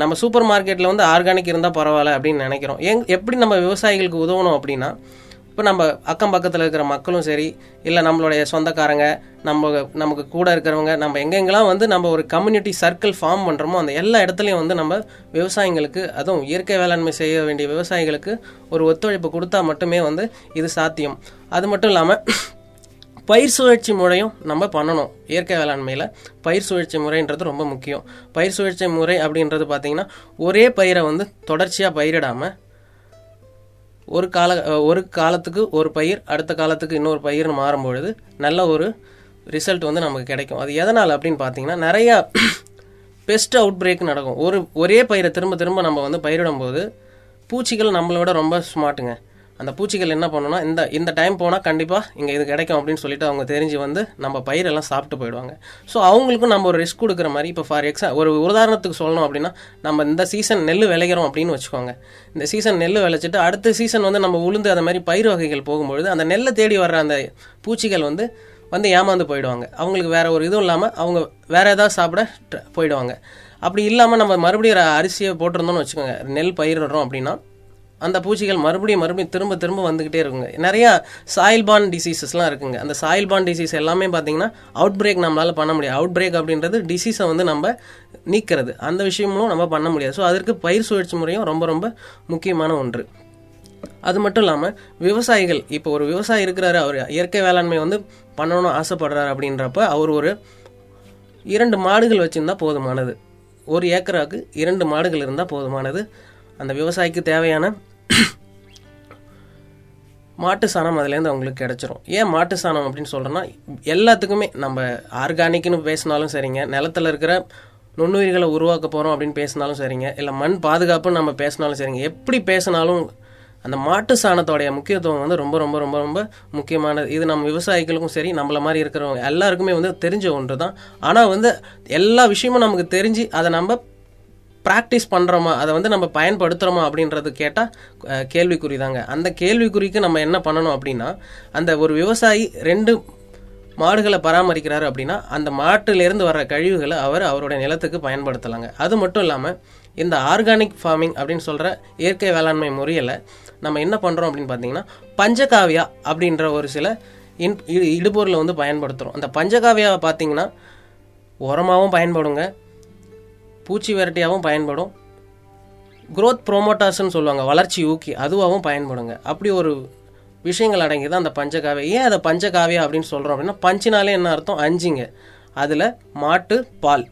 நம்ம சூப்பர் மார்க்கெட்டில் வந்து ஆர்கானிக் இருந்தால் பரவாயில்ல அப்படின்னு நினைக்கிறோம். எங் எப்படி நம்ம விவசாயிகளுக்கு உதவணும் அப்படின்னா இப்போ நம்ம அக்கம் பக்கத்தில் இருக்கிற மக்களும் சரி இல்லை நம்மளுடைய சொந்தக்காரங்க நம்ம நமக்கு கூட இருக்கிறவங்க நம்ம எங்கெங்கெல்லாம் வந்து நம்ம ஒரு கம்யூனிட்டி சர்க்கிள் ஃபார்ம் பண்ணுறோமோ அந்த எல்லா இடத்துலையும் வந்து நம்ம விவசாயிங்களுக்கு அதுவும் இயற்கை வேளாண்மை செய்ய வேண்டிய விவசாயிகளுக்கு ஒரு ஒத்துழைப்பு கொடுத்தா மட்டுமே வந்து இது சாத்தியம். அது மட்டும் இல்லாமல் பயிர் சுழற்சி முறையும் நம்ம பண்ணணும். இயற்கை வேளாண்மையில் பயிர் சுழற்சி முறைன்றது ரொம்ப முக்கியம். பயிர் சுழற்சி முறை அப்படின்றது பார்த்திங்கன்னா ஒரே பயிரை வந்து தொடர்ச்சியாக பயிரிடாமல் ஒரு கால ஒரு காலத்துக்கு ஒரு பயிர் அடுத்த காலத்துக்கு இன்னொரு பயிர்னு மாறும்பொழுது நல்ல ஒரு ரிசல்ட் வந்து நமக்கு கிடைக்கும். அது எதனால் அப்படின்னு பார்த்தீங்கன்னா நிறையா பெஸ்ட் அவுட் பிரேக் நடக்கும். ஒரு ஒரே பயிரை திரும்ப திரும்ப நம்ம வந்து பயிரிடும்போது பூச்சிகள் நம்மளை விட ரொம்ப ஸ்மார்ட்டுங்க அந்த பூச்சிகள் என்ன பண்ணுன்னா இந்த இந்த டைம் போனால் கண்டிப்பாக இங்கே இது கிடைக்கும் அப்படின்னு சொல்லிட்டு அவங்க தெரிஞ்சு வந்து நம்ம பயிரெல்லாம் சாப்பிட்டு போயிடுவாங்க. ஸோ அவங்களுக்கும் நம்ம ஒரு ரிஸ்க் கொடுக்குற மாதிரி இப்போ ஃபார் எக்ஸா ஒரு உதாரணத்துக்கு சொல்லணும் அப்படின்னா நம்ம இந்த சீசன் நெல் விளைகிறோம் அப்படின்னு வச்சுக்கோங்க. இந்த சீசன் நெல் விளைச்சிட்டு அடுத்த சீசன் வந்து நம்ம உளுந்து அந்த மாதிரி பயிர் வகைகள் போகும்பொழுது அந்த நெல்லை தேடி வர்ற அந்த பூச்சிகள் வந்து வந்து ஏமாந்து போயிடுவாங்க. அவங்களுக்கு வேற ஒரு இதுவும் இல்லாமல் அவங்க வேற ஏதாவது சாப்பிட ட்ர- போயிடுவாங்க. அப்படி இல்லாமல் நம்ம மறுபடியும் அரிசியை போட்டிருந்தோம்னு வச்சுக்கோங்க. நெல் பயிரிடுறோம் அப்படின்னா அந்த பூச்சிகள் மறுபடியும் மறுபடியும் திரும்ப திரும்ப வந்துக்கிட்டே இருக்குங்க. நிறையா சாயில் பான் டிசீசஸ்லாம் இருக்குங்க. அந்த சாயில் பான் டிசீஸ் எல்லாமே பார்த்தீங்கன்னா அவுட் பிரேக் நம்மளால் பண்ண முடியாது. அவுட் பிரேக் அப்படின்றது டிசீஸை வந்து நம்ம நீக்கிறது. அந்த விஷயமும் நம்ம பண்ண முடியாது. ஸோ அதற்கு பயிர் சுழற்சி முறையும் ரொம்ப ரொம்ப முக்கியமான ஒன்று. அது மட்டும் இல்லாமல் விவசாயிகள் இப்போ ஒரு விவசாயி இருக்கிறாரு அவர் இயற்கை வேளாண்மை வந்து பண்ணணும்னு ஆசைப்படுறாரு அப்படின்றப்ப அவர் ஒரு இரண்டு மாடுகள் வச்சுருந்தா போதுமானது. ஒரு ஏக்கராக்கு இரண்டு மாடுகள் இருந்தால் போதுமானது. அந்த விவசாயிக்கு தேவையான மாட்டு சாணம் அதுலேருந்து அவங்களுக்கு கிடச்சிரும். ஏன் மாட்டு சாணம் அப்படின்னு சொல்கிறேன்னா எல்லாத்துக்குமே நம்ம ஆர்கானிக்னு பேசினாலும் சரிங்க நிலத்துல இருக்கிற நுண்ணுயிர்களை உருவாக்க போகிறோம் அப்படின்னு பேசினாலும் சரிங்க இல்லை மண் பாதுகாப்புன்னு நம்ம பேசினாலும் சரிங்க. எப்படி பேசினாலும் அந்த மாட்டு சாணத்தோடைய முக்கியத்துவம் வந்து ரொம்ப ரொம்ப ரொம்ப ரொம்ப முக்கியமானது. இது நம்ம விவசாயிகளுக்கும் சரி நம்மள மாதிரி இருக்கிறவங்க எல்லாருக்குமே வந்து தெரிஞ்ச ஒன்று தான் ஆனால் வந்து எல்லா விஷயமும் நமக்கு தெரிஞ்சு அதை நம்ம ப்ராக்டிஸ் பண்ணுறோமா அதை வந்து நம்ம பயன்படுத்துகிறோமா அப்படின்றது கேட்டால் கேள்விக்குறி தாங்க அந்த கேள்விக்குறிக்கு நம்ம என்ன பண்ணணும் அப்படின்னா அந்த ஒரு விவசாயி ரெண்டு மாடுகளை பராமரிக்கிறாரு அப்படின்னா அந்த மாட்டிலிருந்து வர்ற கழிவுகளை அவர் அவருடைய நிலத்துக்கு பயன்படுத்தலாங்க. அது மட்டும் இல்லாமல் இந்த ஆர்கானிக் ஃபார்மிங் அப்படின்னு சொல்கிற இயற்கை வேளாண்மை முறையில் நம்ம என்ன பண்ணுறோம் அப்படின்னு பார்த்தீங்கன்னா பஞ்சகாவியா அப்படின்ற ஒரு சில இன் இடுபொருளை வந்து பயன்படுத்துகிறோம் அந்த பஞ்சகாவியாவை பார்த்தீங்கன்னா உரமாகவும் பயன்படுங்க. பூச்சி விரட்டியாகவும் பயன்படும். குரோத் ப்ரோமோட்டர்ஸ்னு சொல்லுவாங்க வளர்ச்சி ஊக்கி அதுவாகவும் பயன்படுங்க. அப்படி ஒரு விஷயங்கள் அடங்கி தான் அந்த பஞ்சகாவியம் ஏன் அதை பஞ்சகாவியம் அப்படின்னு சொல்கிறோம் அப்படின்னா பஞ்சினாலே என்ன அர்த்தம்? அஞ்சுங்க. அதில் மாட்டு பால்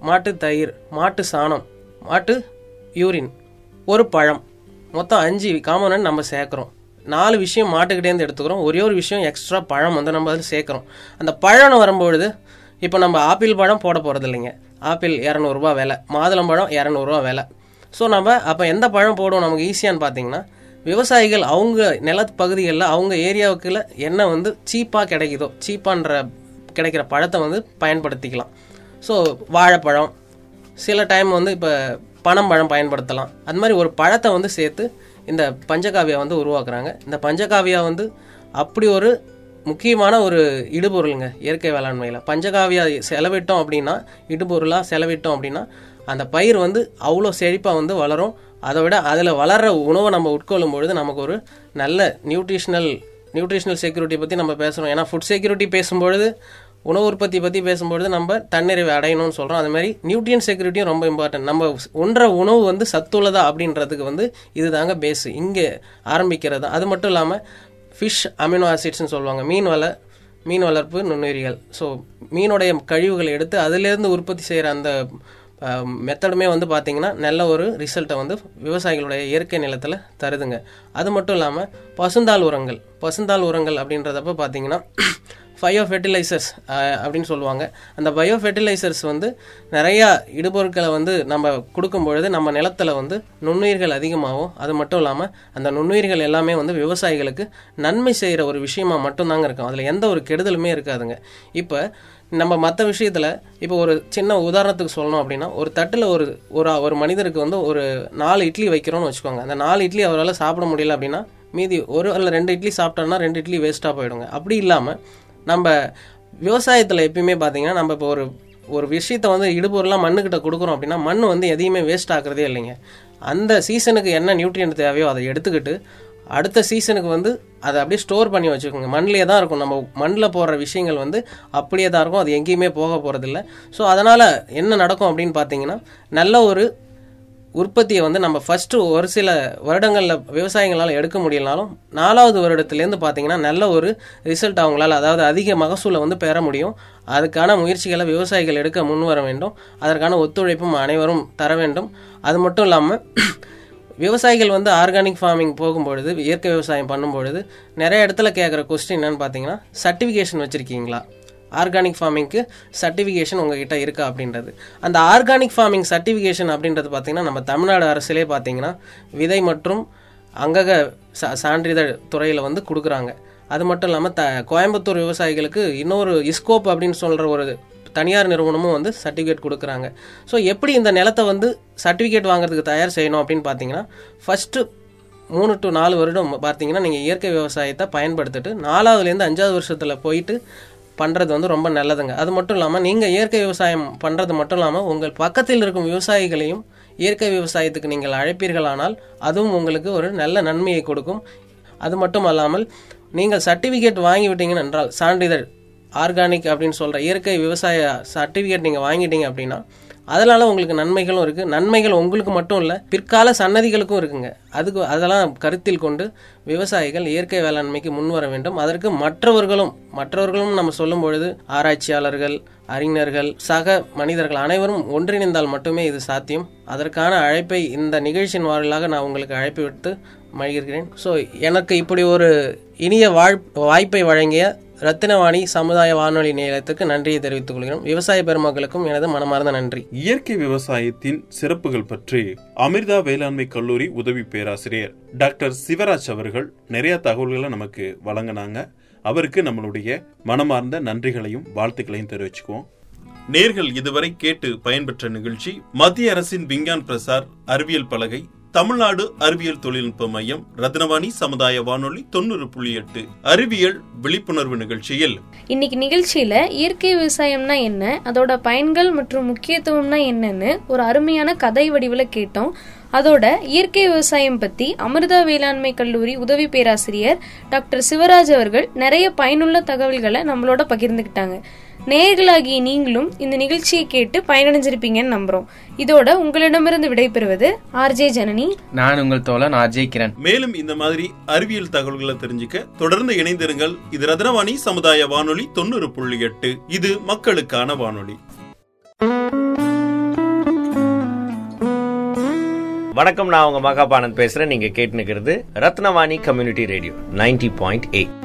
மாட்டு தயிர் மாட்டு சாணம் மாட்டு யூரின் ஒரு பழம். மொத்தம் அஞ்சு காமனன் நம்ம சேர்க்குறோம். நாலு விஷயம் மாட்டுக்கிட்டேருந்து எடுத்துக்கிறோம். ஒரே ஒரு விஷயம் எக்ஸ்ட்ரா பழம் வந்து நம்ம அதில் சேர்க்குறோம். அந்த பழம்னு வரும்பொழுது இப்போ நம்ம ஆப்பிள் பழம் போட போகிறது இல்லைங்க ஆப்பிள் இரநூறுபா விலை மாதுளம்பழம் இரநூறுவா விலை. ஸோ நம்ம அப்போ எந்த பழம் போடுவோம் நமக்கு ஈஸியான்னு பார்த்தீங்கன்னா விவசாயிகள் அவங்க நிலத்து பகுதிகளில் அவங்க ஏரியாவுக்குள்ள என்ன வந்து சீப்பாக கிடைக்குதோ சீப்பான்ற கிடைக்கிற பழத்தை வந்து பயன்படுத்திக்கலாம். ஸோ வாழைப்பழம் சில டைம் வந்து இப்போ பனம்பழம் பயன்படுத்தலாம். அது மாதிரி ஒரு பழத்தை வந்து சேர்த்து இந்த பஞ்சகாவியா வந்து உருவாக்குறாங்க. இந்த பஞ்சகாவியா வந்து அப்படி ஒரு முக்கியமான ஒரு இடுபொருளுங்க இயற்கை வேளாண்மையில். பஞ்சகாவியாக செலவிட்டோம் அப்படின்னா இடுபொருளாக செலவிட்டோம் அப்படின்னா அந்த பயிர் வந்து அவ்வளோ செழிப்பாக வந்து வளரும். அதை விட அதில் வளர்கிற உணவை நம்ம உட்கொள்ளும் பொழுது நமக்கு ஒரு நல்ல நியூட்ரிஷனல் நியூட்ரிஷனல் செக்யூரிட்டி பற்றி நம்ம பேசுகிறோம் ஏன்னா ஃபுட் செக்யூரிட்டி பேசும்பொழுது உணவு உற்பத்தி பற்றி பேசும்பொழுது நம்ம தன்னிறைவு அடையணும்னு சொல்கிறோம் அது மாதிரி நியூட்ரியன் செக்யூரிட்டியும் ரொம்ப இம்பார்ட்டன்ட் நம்ம உண்ற உணவு வந்து சத்துள்ளதா அப்படின்றதுக்கு வந்து இதுதாங்க பேஸு இங்கே ஆரம்பிக்கிறது அது மட்டும் இல்லாமல் ஃபிஷ் அமினோ ஆசிட்ஸ்னு சொல்லுவாங்க. மீன் வள மீன் வளர்ப்பு நுண்ணுயிரிகள். ஸோ மீனுடைய கழிவுகளை எடுத்து அதிலேருந்து உற்பத்தி செய்கிற அந்த மெத்தடுமே வந்து பார்த்திங்கன்னா நல்ல ஒரு ரிசல்ட்டை வந்து விவசாயிகளுடைய இயற்கை நிலத்தில் தருதுங்க. அது மட்டும் இல்லாமல் பசுந்தாள் உரங்கள். பசுந்தாள் உரங்கள் அப்படின்றதப்ப பார்த்தீங்கன்னா பயோ ஃபெர்டிலைசர்ஸ் அப்படின்னு சொல்லுவாங்க. அந்த பயோ ஃபெர்டிலைசர்ஸ் வந்து நிறையா இடுபொருட்களை வந்து நம்ம கொடுக்கும் பொழுது நம்ம நிலத்தில் வந்து நுண்ணுயிர்கள் அதிகமாகும். அது மட்டும் இல்லாமல் அந்த நுண்ணுயிர்கள் எல்லாமே வந்து விவசாயிகளுக்கு நன்மை செய்கிற ஒரு விஷயமா மட்டும்தாங்க இருக்கும். அதில் எந்த ஒரு கெடுதலுமே இருக்காதுங்க. இப்போ நம்ம மற்ற விஷயத்தில் இப்போ ஒரு சின்ன உதாரணத்துக்கு சொல்லணும் அப்படின்னா ஒரு தட்டில் ஒரு ஒரு ஒரு மனிதருக்கு வந்து ஒரு நாலு இட்லி வைக்கிறோன்னு வச்சுக்கோங்க. அந்த நாலு இட்லி அவரால் சாப்பிட முடியல அப்படின்னா மீதி ஒரு அல்ல ரெண்டு இட்லி சாப்பிட்டோன்னா ரெண்டு இட்லி வேஸ்ட்டாக போயிடுங்க. அப்படி இல்லாமல் நம்ம விவசாயத்தில் எப்பயுமே பார்த்தீங்கன்னா நம்ம இப்போ ஒரு ஒரு விஷயத்தை வந்து இடுபொருளாக மண்ணுக்கிட்ட கொடுக்குறோம் அப்படின்னா மண் வந்து எதையுமே வேஸ்ட் ஆக்குறதே இல்லைங்க. அந்த சீசனுக்கு என்ன நியூட்ரியன்ட் தேவையோ அதை எடுத்துக்கிட்டு அடுத்த சீசனுக்கு வந்து அதை அப்படியே ஸ்டோர் பண்ணி வச்சுக்கோங்க. மண்ணிலே தான் இருக்கும். நம்ம மண்ணில் போடுற விஷயங்கள் வந்து அப்படியே தான் இருக்கும். அது எங்கேயுமே போக போகிறதில்ல ஸோ அதனால் என்ன நடக்கும் அப்படின்னு பார்த்தீங்கன்னா நல்ல ஒரு உற்பத்தியை வந்து நம்ம ஃபஸ்ட்டு ஒரு சில வருடங்களில் விவசாயிகளால் எடுக்க முடியலனாலும் நாலாவது வருடத்துலேருந்து பார்த்தீங்கன்னா நல்ல ஒரு ரிசல்ட் அவங்களால் அதாவது அதிக மகசூலை வந்து பெற முடியும். அதுக்கான முயற்சிகளை விவசாயிகள் எடுக்க முன் வர வேண்டும். அதற்கான ஒத்துழைப்பும் அனைவரும் தர வேண்டும். அது மட்டும் இல்லாமல் விவசாயிகள் வந்து ஆர்கானிக் ஃபார்மிங் போகும்பொழுது இயற்கை விவசாயம் பண்ணும்பொழுது நிறைய இடத்துல கேட்குற கொஸ்டின் என்னென்னு பார்த்தீங்கன்னா சர்டிஃபிகேஷன் வச்சுருக்கீங்களா? ஆர்கானிக் ஃபார்மிங்க்கு சர்டிஃபிகேஷன் உங்ககிட்ட இருக்கா அப்படின்றது. அந்த ஆர்கானிக் ஃபார்மிங் சர்டிஃபிகேஷன் அப்படின்றது பார்த்தீங்கன்னா நம்ம தமிழ்நாடு அரசிலே பார்த்தீங்கன்னா விதை மற்றும் அங்கக ச சான்றிதழ் துறையில் வந்து கொடுக்குறாங்க. அது மட்டும் இல்லாமல் த கோயம்புத்தூர் விவசாயிகளுக்கு இன்னொரு இஸ்கோப் அப்படின்னு சொல்கிற ஒரு தனியார் நிறுவனமும் வந்து சர்டிஃபிகேட் கொடுக்குறாங்க. ஸோ எப்படி இந்த நிலத்தை வந்து சர்டிஃபிகேட் வாங்குறதுக்கு தயார் செய்யணும் அப்படின்னு பார்த்தீங்கன்னா ஃபஸ்ட்டு மூணு டு நாலு வருடம் பார்த்தீங்கன்னா நீங்கள் இயற்கை விவசாயத்தை பயன்படுத்திட்டு நாலாவதுலேருந்து அஞ்சாவது வருஷத்தில் போயிட்டு பண்ணுறது வந்து ரொம்ப நல்லதுங்க. அது மட்டும் இல்லாமல் நீங்கள் இயற்கை விவசாயம் பண்ணுறது மட்டும் இல்லாமல் உங்கள் பக்கத்தில் இருக்கும் விவசாயிகளையும் இயற்கை விவசாயத்துக்கு நீங்கள் அழைப்பீர்களானால் அதுவும் உங்களுக்கு ஒரு நல்ல நன்மையை கொடுக்கும். அது மட்டும் அல்லாமல் நீங்கள் சர்டிஃபிகேட் வாங்கிவிட்டீங்கன்னு என்றால் சான்றிதழ் ஆர்கானிக் அப்படின்னு சொல்கிற இயற்கை விவசாய சர்டிஃபிகேட் நீங்கள் வாங்கிட்டீங்க அப்படின்னா அதனால உங்களுக்கு நன்மைகளும் இருக்குது நன்மைகள் உங்களுக்கு மட்டும் இல்லை பிற்கால சன்னதிகளுக்கும் இருக்குங்க. அதுக்கு அதெல்லாம் கருத்தில் கொண்டு விவசாயிகள் இயற்கை வேளாண்மைக்கு முன் வர வேண்டும். அதற்கு மற்றவர்களும் மற்றவர்களும் நம்ம சொல்லும் பொழுது ஆராய்ச்சியாளர்கள் அறிஞர்கள் சக மனிதர்கள் அனைவரும் ஒன்றிணைந்தால் மட்டுமே இது சாத்தியம். அதற்கான அழைப்பை இந்த நிகழ்ச்சியின் வாயிலாக நான் உங்களுக்கு அழைப்பு விட்டு மகிழ்கிறேன். ஸோ எனக்கு இப்படி ஒரு இனிய வாழ் வாய்ப்பை வழங்கிய ரத்தினவாணி சமுதாய வானொலி நிலையத்துக்கு நன்றியை தெரிவித்துக் கொள்கிறோம். விவசாய பெருமக்களுக்கும் எனது மனமார்ந்த நன்றி. இயற்கை விவசாயத்தின் சிறப்புகள் பற்றி அமிர்தா வேளாண்மை கல்லூரி உதவி பேராசிரியர் டாக்டர் சிவராஜ் அவர்கள் நிறைய தகவல்களை நமக்கு வழங்கினாங்க. அவருக்கு நம்மளுடைய மனமார்ந்த நன்றிகளையும் வாழ்த்துக்களையும் தெரிவிச்சுக்குவோம். நேர்கள் இதுவரை கேட்டு பயன்பெற்ற நிகழ்ச்சி மத்திய அரசின் விஞ்ஞான் பிரசார் அறிவியல் பலகை தமிழ்நாடு அறிவியல் தொழில்நுட்ப மையம் ரத்னவாணி சமுதாய வானொலி தொண்ணூறு புள்ளி எட்டு அறிவியல் விழிப்புணர்வு நிகழ்ச்சியில். இன்னைக்கு நிகழ்ச்சியில இயற்கை விவசாயம்னா என்ன அதோட பயன்கள் மற்றும் முக்கியத்துவம்னா என்னன்னு ஒரு அருமையான கதை வடிவில் கேட்டோம். அதோட இயற்கை விவசாயம் பத்தி அமிர்தா வேளாண்மை கல்லூரி உதவி பேராசிரியர் டாக்டர் சிவராஜ் அவர்கள் நிறைய பயனுள்ள தகவல்களை நம்மளோட பகிர்ந்துக்கிட்டாங்க. நேயர்களாகிய நீங்களும் இந்த நிகழ்ச்சியை கேட்டு பயனடைஞ்சிருப்பீங்கன்னு நம்புறோம். இதோட உங்களிடமிருந்து விடைபெறுவது ஆர்ஜே ஜனனி. நான் உங்கள் தோழன் அஜய் கிரண். மேலும் இந்த மாதிரி அறிவியல் தகவல்களை தெரிஞ்சுக்க தொடர்ந்து இணைந்திருங்கள். இது ரத்னவாணி சமுதாய வானொலி தொண்ணூறு புள்ளி எட்டு. இது மக்களுக்கான வானொலி. வணக்கம் நான் உங்க மகாபானந்த் பேசுறேன். நீங்க கேட்டு நிக்கிறது Rathnavani community radio ninety point eight.